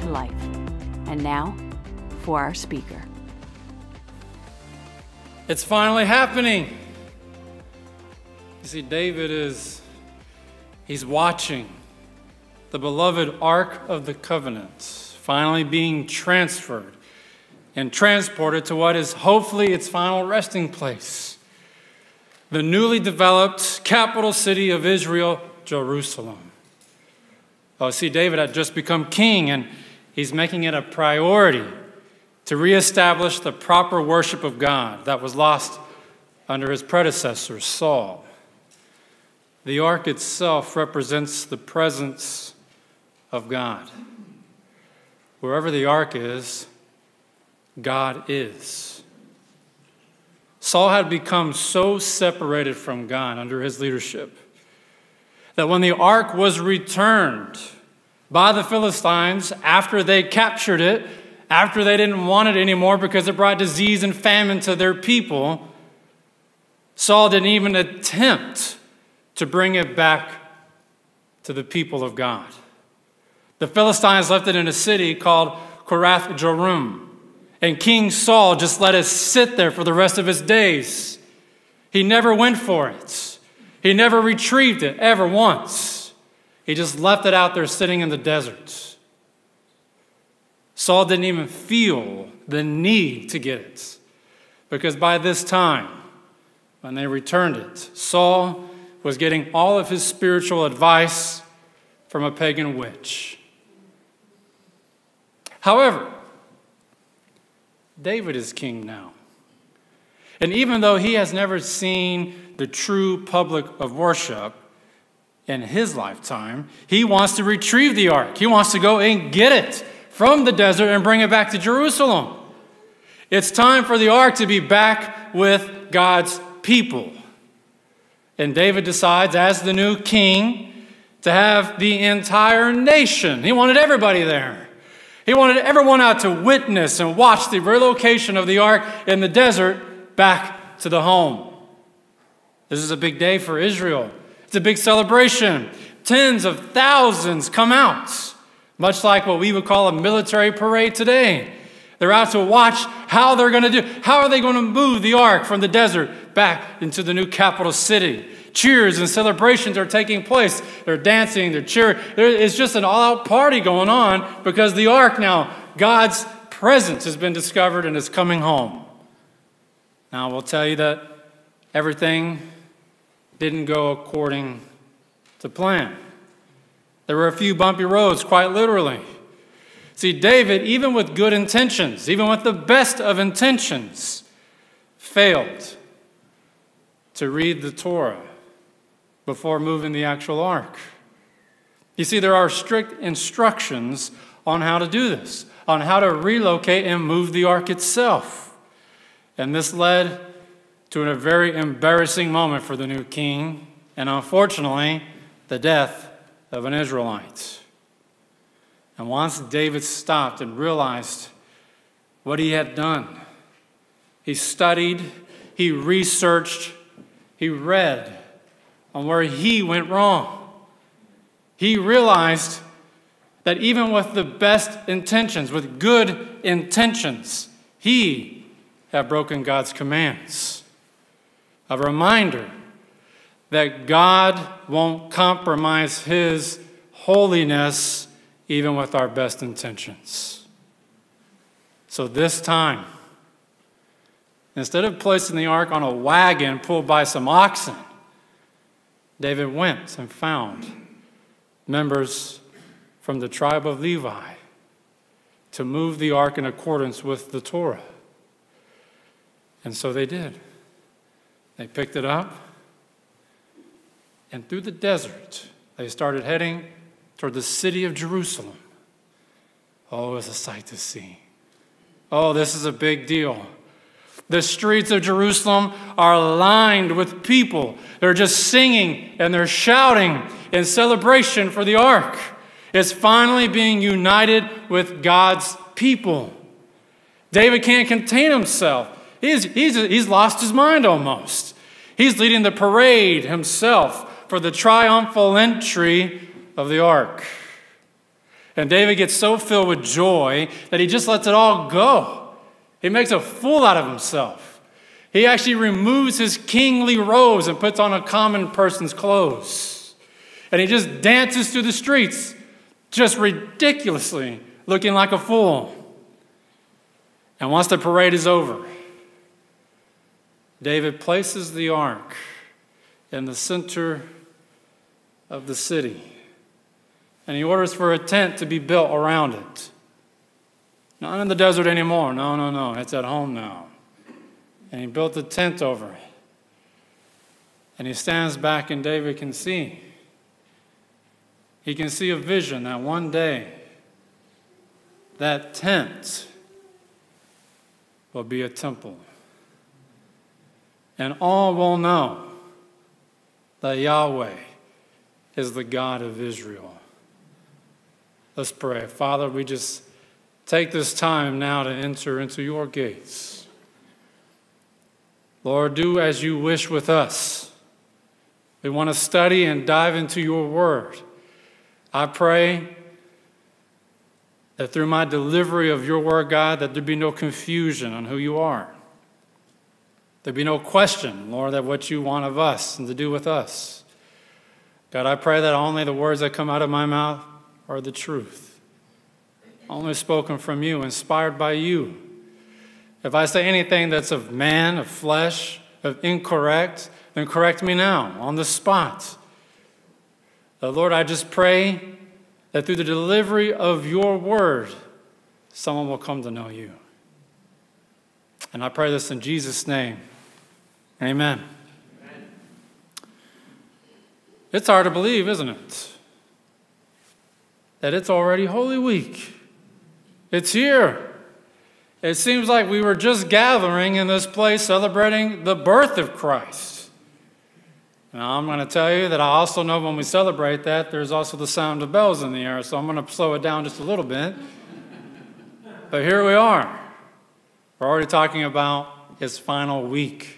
to life. And now for our speaker. It's finally happening. You see, David is, he's watching the beloved Ark of the Covenant finally being transferred and transported to what is hopefully its final resting place the newly developed capital city of Israel, Jerusalem. Oh, see, David had just become king, and he's making it a priority to reestablish the proper worship of God that was lost under his predecessor, Saul. The ark itself represents the presence of God. Wherever the ark is, God is. Saul had become so separated from God under his leadership that when the ark was returned by the Philistines after they captured it, after they didn't want it anymore because it brought disease and famine to their people, Saul didn't even attempt to bring it back to the people of God. The Philistines left it in a city called Kiriath Jearim. And King Saul just let it sit there for the rest of his days. He never went for it, he never retrieved it ever once. He just left it out there sitting in the desert. Saul didn't even feel the need to get it because by this time, when they returned it, Saul was getting all of his spiritual advice from a pagan witch. However, David is king now. And even though he has never seen the true public of worship in his lifetime, he wants to retrieve the ark. He wants to go and get it from the desert and bring it back to Jerusalem. It's time for the ark to be back with God's people. And David decides, as the new king, to have the entire nation. He wanted everybody there. He wanted everyone out to witness and watch the relocation of the ark in the desert back to the home. This is a big day for Israel. It's a big celebration. Tens of thousands come out, much like what we would call a military parade today. They're out to watch how they're going to do. How are they going to move the ark from the desert back into the new capital city? cheers and celebrations are taking place. They're dancing, they're cheering. It's just an all out party going on because the ark now, God's presence has been discovered and is coming home. Now, we'll tell you that everything didn't go according to plan. There were a few bumpy roads, quite literally. See, David, even with good intentions, even with the best of intentions, failed to read the Torah before moving the actual ark. You see, there are strict instructions on how to do this, on how to relocate and move the ark itself. And this led to a very embarrassing moment for the new king, and unfortunately, the death of an Israelite. And once David stopped and realized what he had done, he studied, he researched, he read on where he went wrong. He realized that even with the best intentions, with good intentions, he had broken God's commands. A reminder that God won't compromise his holiness even with our best intentions. So this time, instead of placing the ark on a wagon pulled by some oxen, David went and found members from the tribe of Levi to move the ark in accordance with the Torah. And so they did. They picked it up, and through the desert, they started heading toward the city of Jerusalem. Oh, it was a sight to see. Oh, this is a big deal. The streets of Jerusalem are lined with people. They're just singing and they're shouting in celebration for the ark. It's finally being united with God's people. David can't contain himself. He's, he's, he's lost his mind almost. He's leading the parade himself for the triumphal entry of the ark. And David gets so filled with joy that he just lets it all go. He makes a fool out of himself. He actually removes his kingly robes and puts on a common person's clothes. And he just dances through the streets, just ridiculously looking like a fool. And once the parade is over, David places the ark in the center of the city. And he orders for a tent to be built around it. Not in the desert anymore. No, no, no. It's at home now. And he built a tent over it. And he stands back, and David can see. He can see a vision that one day that tent will be a temple. And all will know that Yahweh is the God of Israel. Let's pray. Father, we just take this time now to enter into your gates. Lord, do as you wish with us. We want to study and dive into your word. I pray that through my delivery of your word, God, that there be no confusion on who you are. There be no question, Lord, that what you want of us and to do with us. God, I pray that only the words that come out of my mouth are the truth, only spoken from you, inspired by you. If I say anything that's of man, of flesh, of incorrect, then correct me now on the spot. Uh, Lord, I just pray that through the delivery of your word, someone will come to know you. And I pray this in Jesus' name. Amen. Amen. It's hard to believe, isn't it? That it's already Holy Week. It's here. It seems like we were just gathering in this place celebrating the birth of Christ. Now, I'm going to tell you that I also know when we celebrate that, there's also the sound of bells in the air, so I'm going to slow it down just a little bit. but here we are. We're already talking about his final week,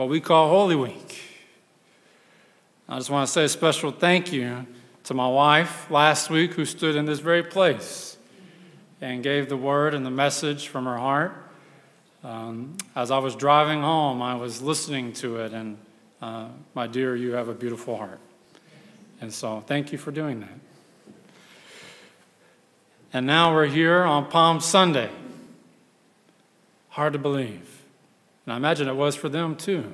what we call Holy Week. I just want to say a special thank you to my wife last week who stood in this very place and gave the word and the message from her heart. Um, as I was driving home, I was listening to it and uh, my dear, you have a beautiful heart. And so thank you for doing that. And now we're here on Palm Sunday. Hard to believe. And I imagine it was for them too.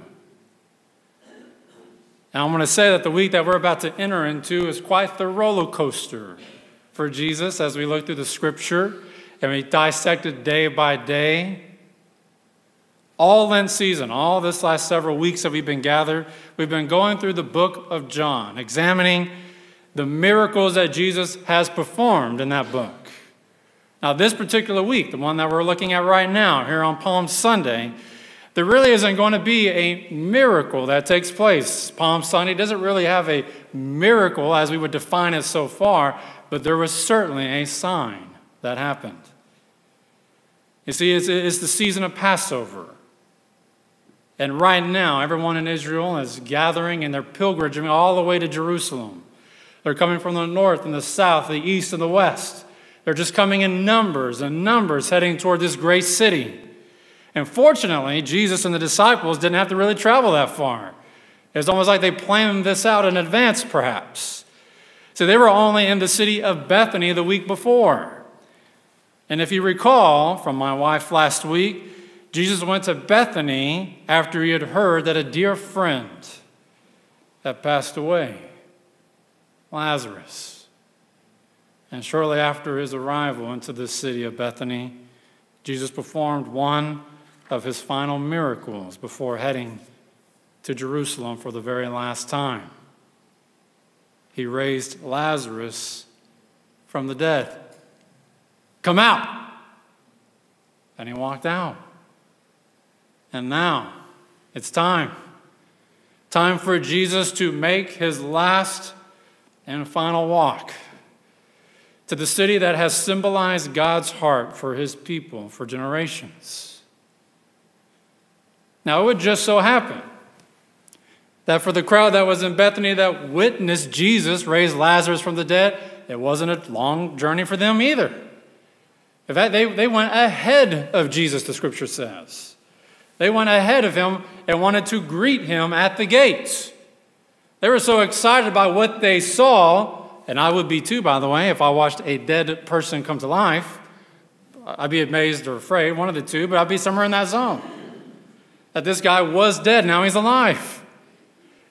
And I'm going to say that the week that we're about to enter into is quite the roller coaster for Jesus as we look through the scripture and we dissect it day by day all Lent season, all this last several weeks that we've been gathered, we've been going through the book of John, examining the miracles that Jesus has performed in that book. Now, this particular week, the one that we're looking at right now, here on Palm Sunday, there really isn't going to be a miracle that takes place. Palm Sunday doesn't really have a miracle as we would define it so far, but there was certainly a sign that happened. You see, it's, it's the season of Passover. And right now, everyone in Israel is gathering and they're pilgrimaging all the way to Jerusalem. They're coming from the north and the south, the east and the west. They're just coming in numbers and numbers heading toward this great city. And fortunately, Jesus and the disciples didn't have to really travel that far. It's almost like they planned this out in advance, perhaps. So they were only in the city of Bethany the week before. And if you recall from my wife last week, Jesus went to Bethany after he had heard that a dear friend had passed away, Lazarus. And shortly after his arrival into the city of Bethany, Jesus performed one of his final miracles before heading to Jerusalem for the very last time. He raised Lazarus from the dead. Come out. And he walked out. And now it's time. Time for Jesus to make his last and final walk to the city that has symbolized God's heart for his people for generations. Now, it would just so happen that for the crowd that was in Bethany that witnessed Jesus raise Lazarus from the dead, it wasn't a long journey for them either. In fact, they, they went ahead of Jesus, the scripture says. They went ahead of him and wanted to greet him at the gates. They were so excited by what they saw, and I would be too, by the way, if I watched a dead person come to life. I'd be amazed or afraid, one of the two, but I'd be somewhere in that zone. That this guy was dead, now he's alive.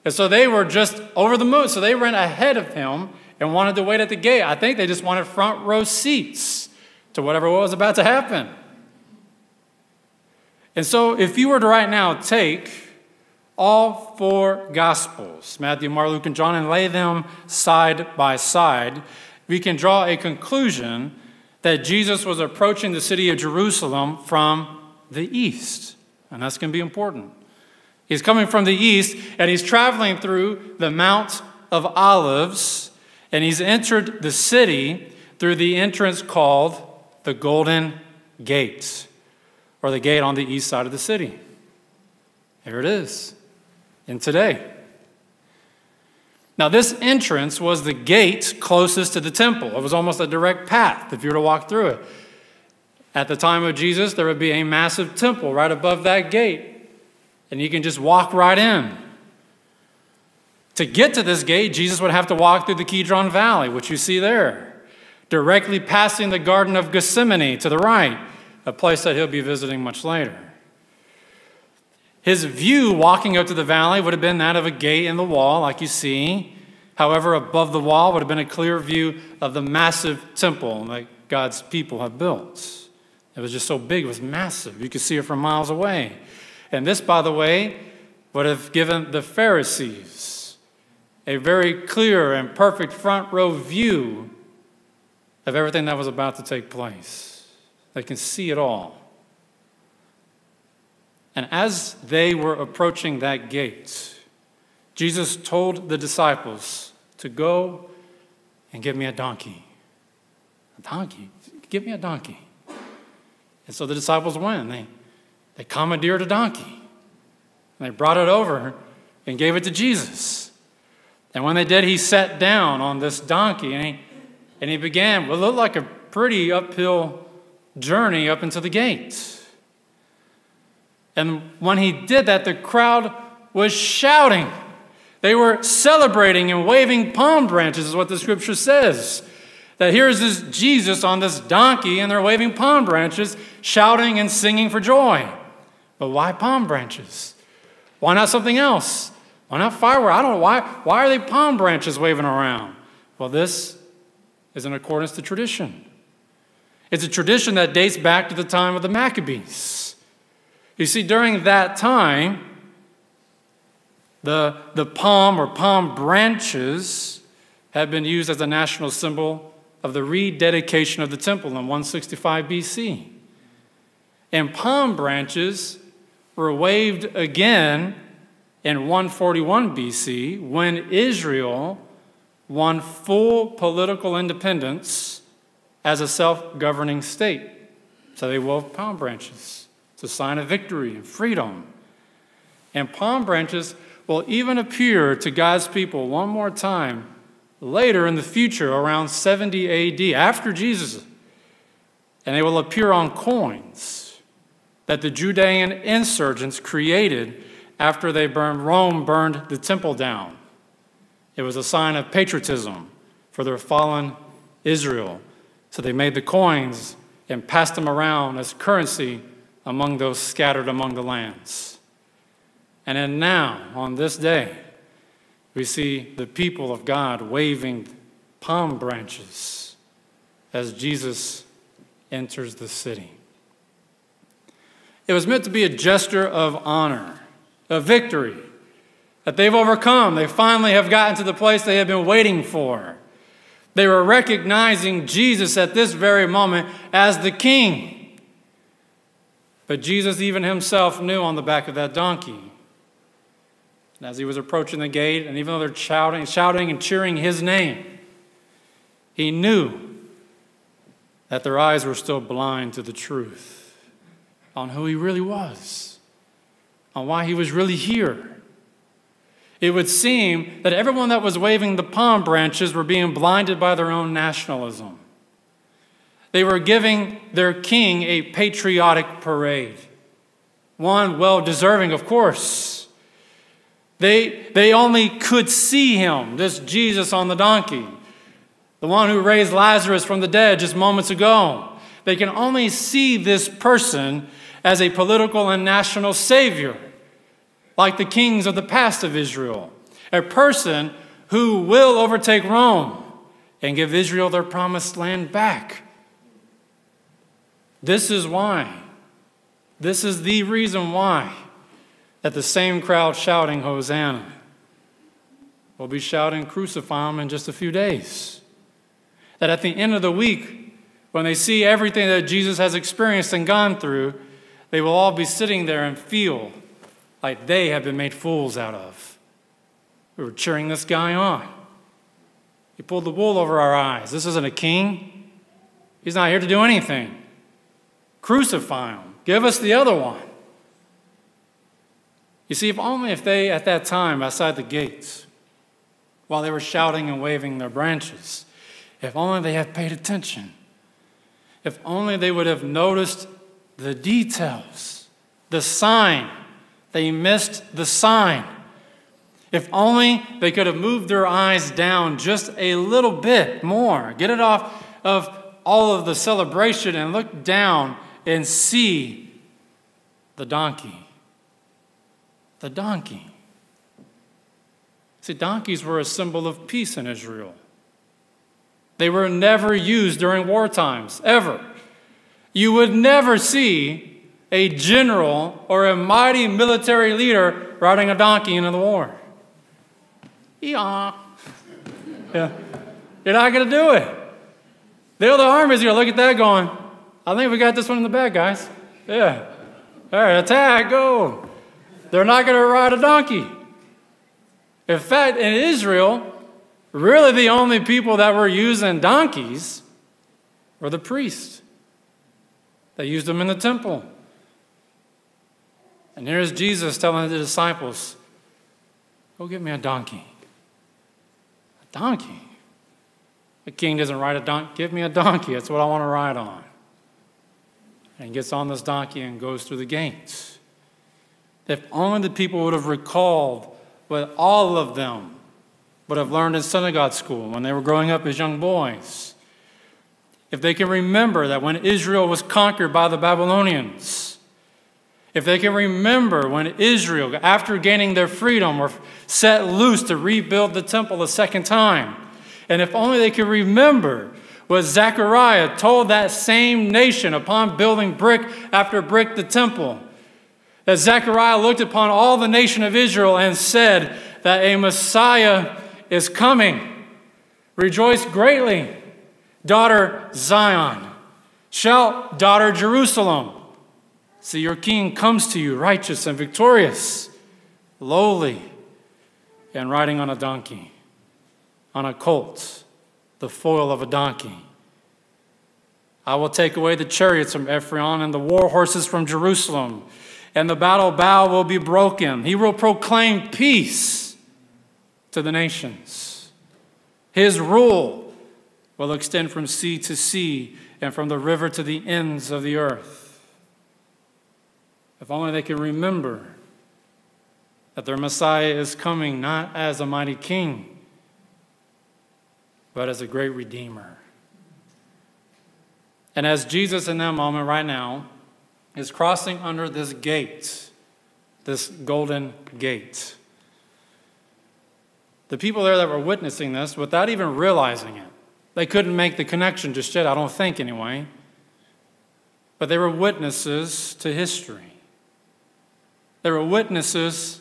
And so they were just over the moon. So they ran ahead of him and wanted to wait at the gate. I think they just wanted front row seats to whatever was about to happen. And so, if you were to right now take all four Gospels, Matthew, Mark, Luke, and John, and lay them side by side, we can draw a conclusion that Jesus was approaching the city of Jerusalem from the east. And that's going to be important. He's coming from the east, and he's traveling through the Mount of Olives, and he's entered the city through the entrance called the Golden Gate or the gate on the east side of the city. Here it is in today. Now, this entrance was the gate closest to the temple. It was almost a direct path if you were to walk through it. At the time of Jesus, there would be a massive temple right above that gate, and you can just walk right in. To get to this gate, Jesus would have to walk through the Kidron Valley, which you see there, directly passing the Garden of Gethsemane to the right a place that he'll be visiting much later. His view walking up to the valley would have been that of a gate in the wall, like you see. However, above the wall would have been a clear view of the massive temple that God's people have built. It was just so big, it was massive. You could see it from miles away. And this, by the way, would have given the Pharisees a very clear and perfect front row view of everything that was about to take place. They can see it all. And as they were approaching that gate, Jesus told the disciples to go and give me a donkey. A donkey? Give me a donkey. And so the disciples went. They, they commandeered a donkey. And they brought it over and gave it to Jesus. And when they did, he sat down on this donkey and he, and he began what looked like a pretty uphill journey up into the gates. And when he did that, the crowd was shouting. They were celebrating and waving palm branches, is what the scripture says. That here's this Jesus on this donkey, and they're waving palm branches, shouting and singing for joy. But why palm branches? Why not something else? Why not fireworks? I don't know. Why, why are they palm branches waving around? Well, this is in accordance to tradition. It's a tradition that dates back to the time of the Maccabees. You see, during that time, the, the palm or palm branches had been used as a national symbol of the rededication of the temple in 165 BC. And palm branches were waved again in 141 BC when Israel won full political independence as a self governing state. So they wove palm branches. It's a sign of victory and freedom. And palm branches will even appear to God's people one more time later in the future, around 70 AD, after Jesus. And they will appear on coins that the Judean insurgents created after they burned Rome burned the temple down. It was a sign of patriotism for their fallen Israel. So they made the coins and passed them around as currency among those scattered among the lands. And then now, on this day, we see the people of God waving palm branches as Jesus enters the city. It was meant to be a gesture of honor, of victory, that they've overcome. They finally have gotten to the place they have been waiting for. They were recognizing Jesus at this very moment as the king. But Jesus, even himself, knew on the back of that donkey. And as he was approaching the gate, and even though they're shouting, shouting and cheering his name, he knew that their eyes were still blind to the truth on who he really was, on why he was really here. It would seem that everyone that was waving the palm branches were being blinded by their own nationalism. They were giving their king a patriotic parade, one well deserving, of course. They, they only could see him, this Jesus on the donkey, the one who raised Lazarus from the dead just moments ago. They can only see this person as a political and national savior like the kings of the past of Israel, a person who will overtake Rome and give Israel their promised land back. This is why, this is the reason why, that the same crowd shouting Hosanna will be shouting Crucify him in just a few days. That at the end of the week, when they see everything that Jesus has experienced and gone through, they will all be sitting there and feel like they have been made fools out of. We were cheering this guy on. He pulled the wool over our eyes. This isn't a king. He's not here to do anything. Crucify him. Give us the other one. You see, if only if they, at that time, outside the gates, while they were shouting and waving their branches, if only they had paid attention, if only they would have noticed the details, the sign they missed the sign. If only they could have moved their eyes down just a little bit more, get it off of all of the celebration and look down and see the donkey. The donkey. See, donkeys were a symbol of peace in Israel. They were never used during war times, ever. You would never see a general or a mighty military leader riding a donkey into the war. Yeah. Yeah. You're not going to do it. The other army is going to look at that going, I think we got this one in the bag, guys. Yeah. All right, attack, go. They're not going to ride a donkey. In fact, in Israel, really the only people that were using donkeys were the priests. They used them in the temple. And here's Jesus telling the disciples, Go get me a donkey. A donkey? The king doesn't ride a donkey. Give me a donkey. That's what I want to ride on. And gets on this donkey and goes through the gates. If only the people would have recalled what all of them would have learned in synagogue school when they were growing up as young boys. If they can remember that when Israel was conquered by the Babylonians, if they can remember when Israel, after gaining their freedom, were set loose to rebuild the temple a second time, and if only they could remember what Zechariah told that same nation upon building brick after brick the temple, that Zechariah looked upon all the nation of Israel and said that a Messiah is coming. Rejoice greatly, daughter Zion. Shout, daughter Jerusalem. See, your king comes to you righteous and victorious, lowly, and riding on a donkey, on a colt, the foal of a donkey. I will take away the chariots from Ephraim and the war horses from Jerusalem, and the battle bow will be broken. He will proclaim peace to the nations. His rule will extend from sea to sea and from the river to the ends of the earth. If only they could remember that their Messiah is coming not as a mighty king, but as a great redeemer. And as Jesus in that moment right now is crossing under this gate, this golden gate, the people there that were witnessing this, without even realizing it, they couldn't make the connection just yet, I don't think anyway, but they were witnesses to history. They were witnesses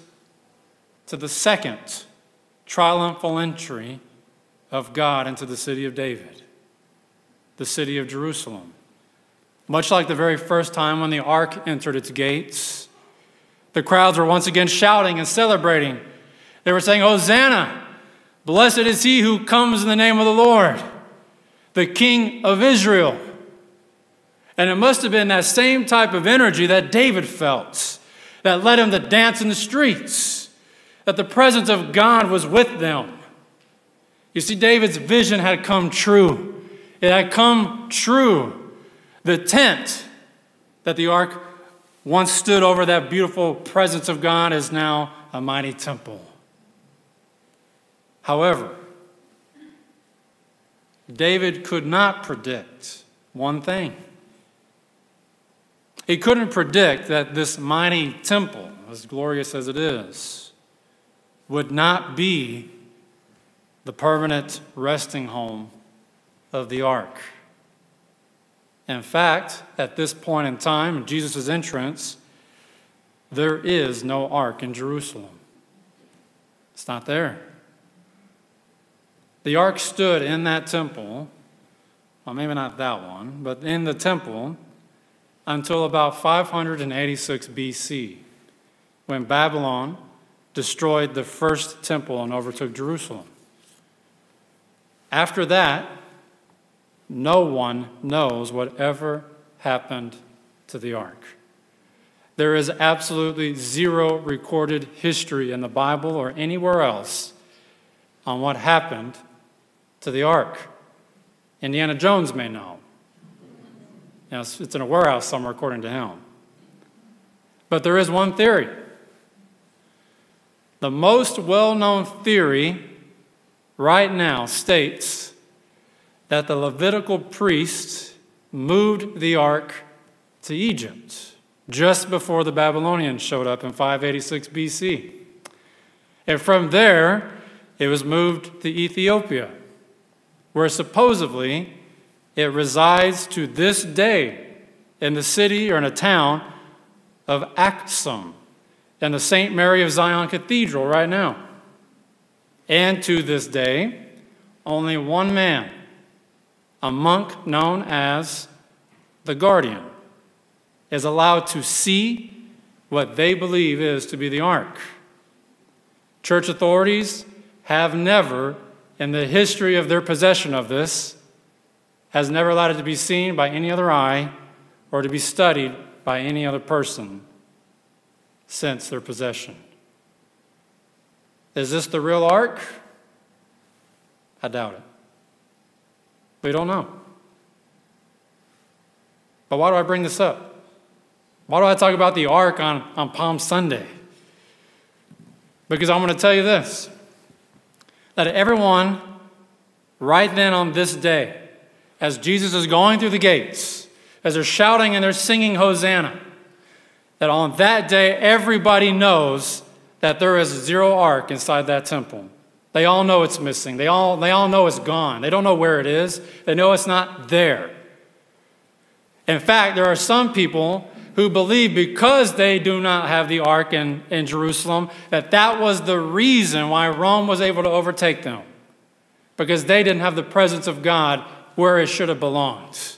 to the second triumphal entry of God into the city of David, the city of Jerusalem. Much like the very first time when the ark entered its gates, the crowds were once again shouting and celebrating. They were saying, Hosanna! Blessed is he who comes in the name of the Lord, the King of Israel. And it must have been that same type of energy that David felt that led him to dance in the streets, that the presence of God was with them. You see, David's vision had come true. It had come true. The tent that the ark once stood over that beautiful presence of God is now a mighty temple. However, David could not predict one thing. He couldn't predict that this mighty temple, as glorious as it is, would not be the permanent resting home of the ark. In fact, at this point in time, in Jesus' entrance, there is no ark in Jerusalem. It's not there. The ark stood in that temple, well, maybe not that one, but in the temple until about 586 BC, when Babylon destroyed the first temple and overtook Jerusalem. After that, no one knows whatever happened to the ark. There is absolutely zero recorded history in the Bible or anywhere else on what happened to the ark. Indiana Jones may know. It's in a warehouse somewhere, according to him. But there is one theory. The most well known theory right now states that the Levitical priests moved the ark to Egypt just before the Babylonians showed up in 586 BC. And from there, it was moved to Ethiopia, where supposedly it resides to this day in the city or in a town of Aksum in the St. Mary of Zion Cathedral right now. And to this day, only one man, a monk known as the guardian, is allowed to see what they believe is to be the ark. Church authorities have never, in the history of their possession of this, has never allowed it to be seen by any other eye or to be studied by any other person since their possession. Is this the real ark? I doubt it. We don't know. But why do I bring this up? Why do I talk about the ark on, on Palm Sunday? Because I'm going to tell you this that everyone, right then on this day, as Jesus is going through the gates, as they're shouting and they're singing Hosanna, that on that day everybody knows that there is zero ark inside that temple. They all know it's missing. They all, they all know it's gone. They don't know where it is. They know it's not there. In fact, there are some people who believe because they do not have the ark in, in Jerusalem, that that was the reason why Rome was able to overtake them. Because they didn't have the presence of God where it should have belonged.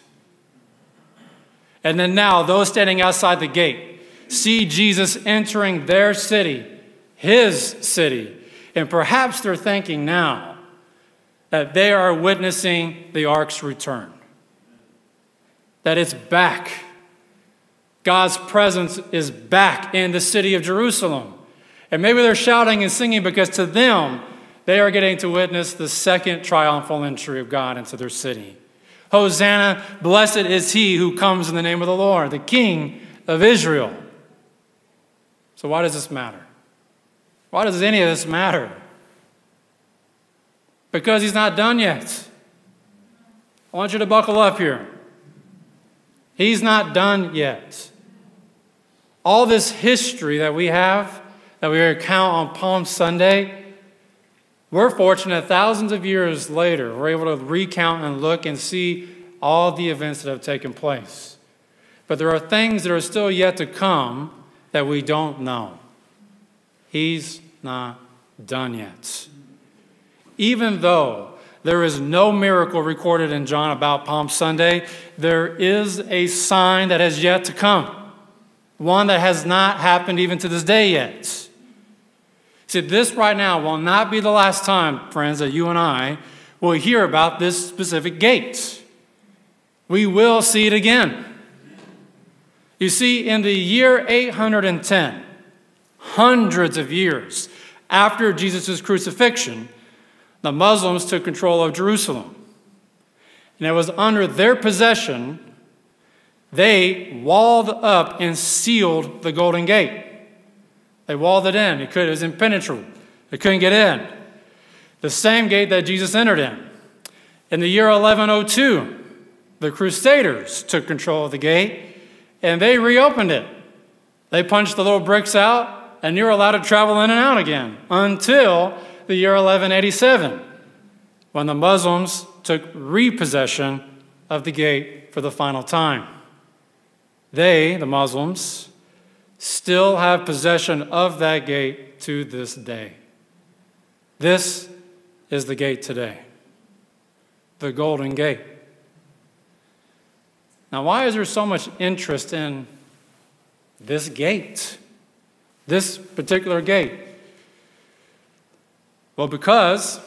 And then now, those standing outside the gate see Jesus entering their city, his city. And perhaps they're thinking now that they are witnessing the ark's return, that it's back. God's presence is back in the city of Jerusalem. And maybe they're shouting and singing because to them, they are getting to witness the second triumphal entry of God into their city. Hosanna, blessed is he who comes in the name of the Lord, the King of Israel. So, why does this matter? Why does any of this matter? Because he's not done yet. I want you to buckle up here. He's not done yet. All this history that we have, that we recount on Palm Sunday, we're fortunate thousands of years later, we're able to recount and look and see all the events that have taken place. But there are things that are still yet to come that we don't know. He's not done yet. Even though there is no miracle recorded in John about Palm Sunday. There is a sign that has yet to come, one that has not happened even to this day yet. See, this right now will not be the last time, friends, that you and I will hear about this specific gate. We will see it again. You see, in the year 810, hundreds of years after Jesus' crucifixion, the Muslims took control of Jerusalem. And it was under their possession, they walled up and sealed the Golden Gate. They walled it in. It, could, it was impenetrable. They couldn't get in. The same gate that Jesus entered in. In the year 1102, the Crusaders took control of the gate and they reopened it. They punched the little bricks out, and you're allowed to travel in and out again until the year 1187, when the Muslims took repossession of the gate for the final time. They, the Muslims, still have possession of that gate to this day. This is the gate today, the Golden Gate. Now, why is there so much interest in this gate, this particular gate? Well, because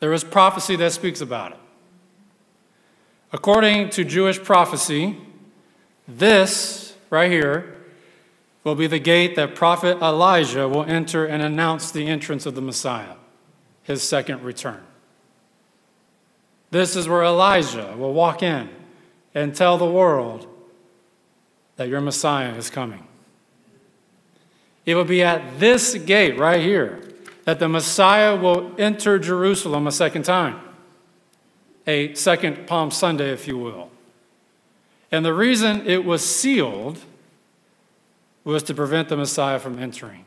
there is prophecy that speaks about it. According to Jewish prophecy, this right here will be the gate that prophet Elijah will enter and announce the entrance of the Messiah, his second return. This is where Elijah will walk in and tell the world that your Messiah is coming. It will be at this gate right here that the Messiah will enter Jerusalem a second time, a second Palm Sunday, if you will. And the reason it was sealed was to prevent the Messiah from entering.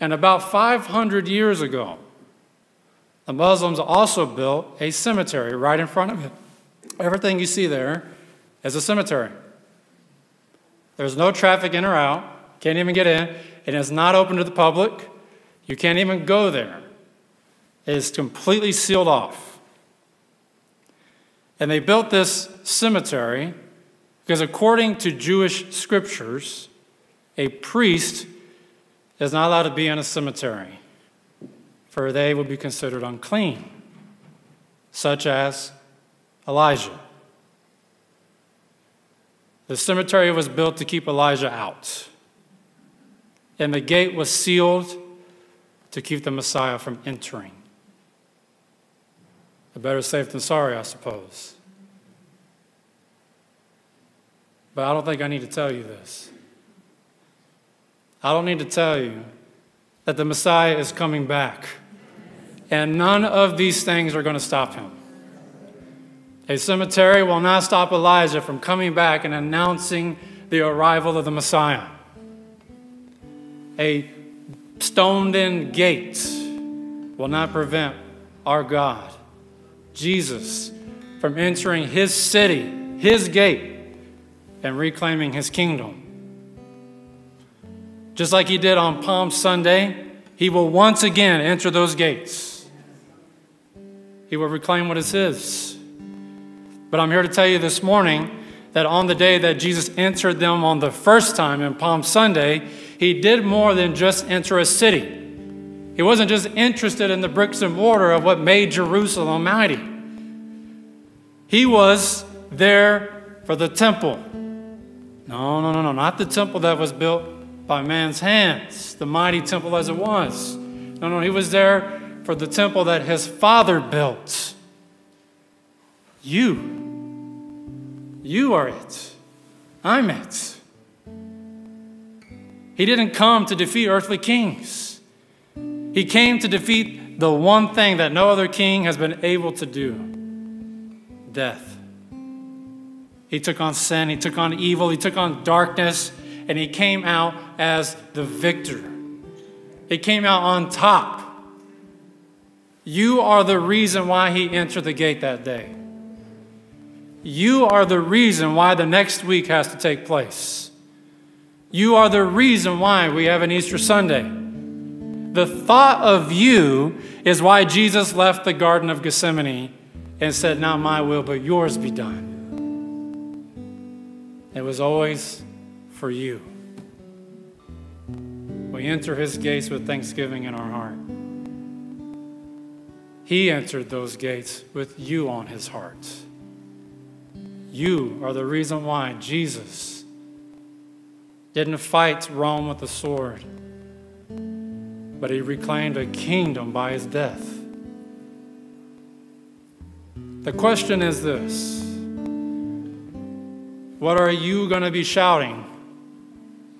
And about 500 years ago, the Muslims also built a cemetery right in front of it. Everything you see there is a cemetery. There's no traffic in or out, can't even get in. It is not open to the public. You can't even go there. It is completely sealed off. And they built this cemetery because, according to Jewish scriptures, a priest is not allowed to be in a cemetery, for they would be considered unclean, such as Elijah. The cemetery was built to keep Elijah out, and the gate was sealed to keep the Messiah from entering. better safe than sorry, I suppose. But I don't think I need to tell you this. I don't need to tell you that the Messiah is coming back, and none of these things are going to stop him. A cemetery will not stop Elijah from coming back and announcing the arrival of the Messiah. A stoned in gate will not prevent our God, Jesus, from entering his city, his gate, and reclaiming his kingdom. Just like he did on Palm Sunday, he will once again enter those gates. He will reclaim what is his. But I'm here to tell you this morning that on the day that Jesus entered them on the first time in Palm Sunday, he did more than just enter a city. He wasn't just interested in the bricks and mortar of what made Jerusalem mighty. He was there for the temple. No, no, no, no, not the temple that was built by man's hands, the mighty temple as it was. No, no, he was there for the temple that his father built. You. You are it. I'm it. He didn't come to defeat earthly kings. He came to defeat the one thing that no other king has been able to do death. He took on sin, he took on evil, he took on darkness, and he came out as the victor. He came out on top. You are the reason why he entered the gate that day. You are the reason why the next week has to take place. You are the reason why we have an Easter Sunday. The thought of you is why Jesus left the Garden of Gethsemane and said, Not my will, but yours be done. It was always for you. We enter his gates with thanksgiving in our heart. He entered those gates with you on his heart. You are the reason why Jesus didn't fight Rome with a sword, but he reclaimed a kingdom by his death. The question is this What are you going to be shouting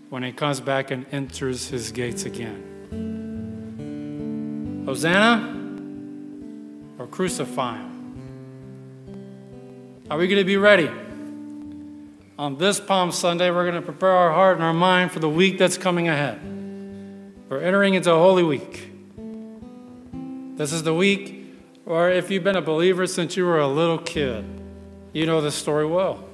when he comes back and enters his gates again? Hosanna or crucify him? Are we going to be ready? On this Palm Sunday, we're going to prepare our heart and our mind for the week that's coming ahead. We're entering into Holy Week. This is the week or if you've been a believer since you were a little kid, you know the story well.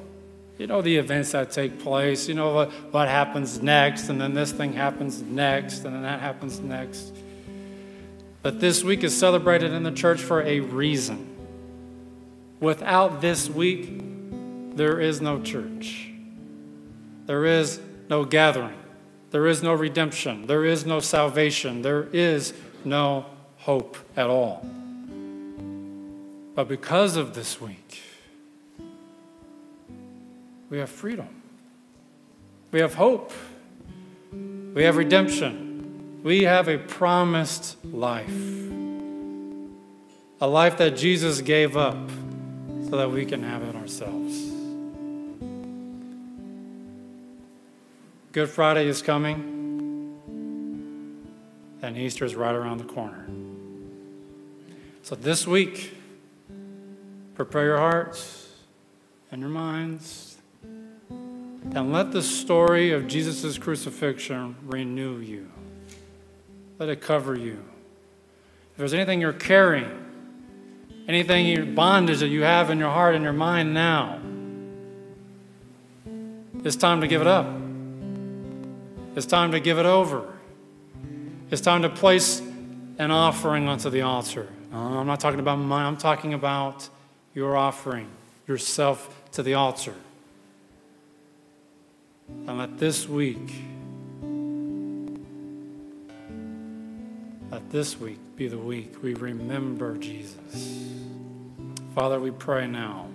You know the events that take place. You know what, what happens next, and then this thing happens next, and then that happens next. But this week is celebrated in the church for a reason. Without this week, there is no church. There is no gathering. There is no redemption. There is no salvation. There is no hope at all. But because of this week, we have freedom. We have hope. We have redemption. We have a promised life. A life that Jesus gave up so that we can have it ourselves. Good Friday is coming, and Easter is right around the corner. So this week, Prepare your hearts and your minds. And let the story of Jesus' crucifixion renew you. Let it cover you. If there's anything you're carrying, anything in bondage that you have in your heart and your mind now, it's time to give it up. It's time to give it over. It's time to place an offering onto the altar. Uh, I'm not talking about money, I'm talking about you're offering yourself to the altar. And let this week, let this week be the week we remember Jesus. Father, we pray now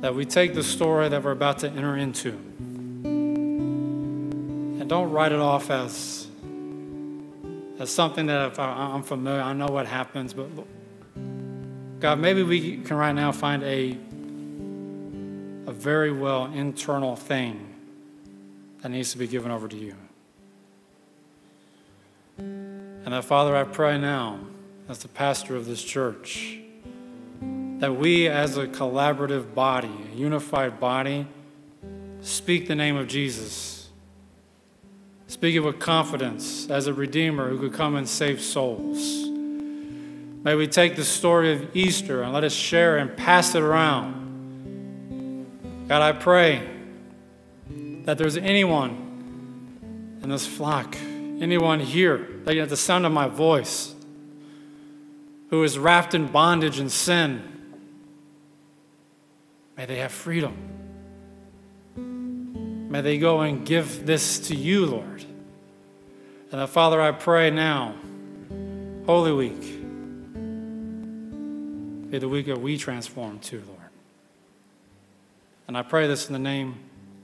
that we take the story that we're about to enter into and don't write it off as, as something that if I'm familiar, I know what happens, but God, maybe we can right now find a, a very well internal thing that needs to be given over to you. And that, Father, I pray now, as the pastor of this church, that we as a collaborative body, a unified body, speak the name of Jesus. Speak it with confidence as a Redeemer who could come and save souls. May we take the story of Easter and let us share and pass it around. God, I pray that there's anyone in this flock, anyone here, that at the sound of my voice, who is wrapped in bondage and sin, may they have freedom. May they go and give this to you, Lord. And Father, I pray now, Holy Week, be the week that we transform too, Lord. And I pray this in the name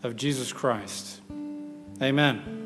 of Jesus Christ. Amen.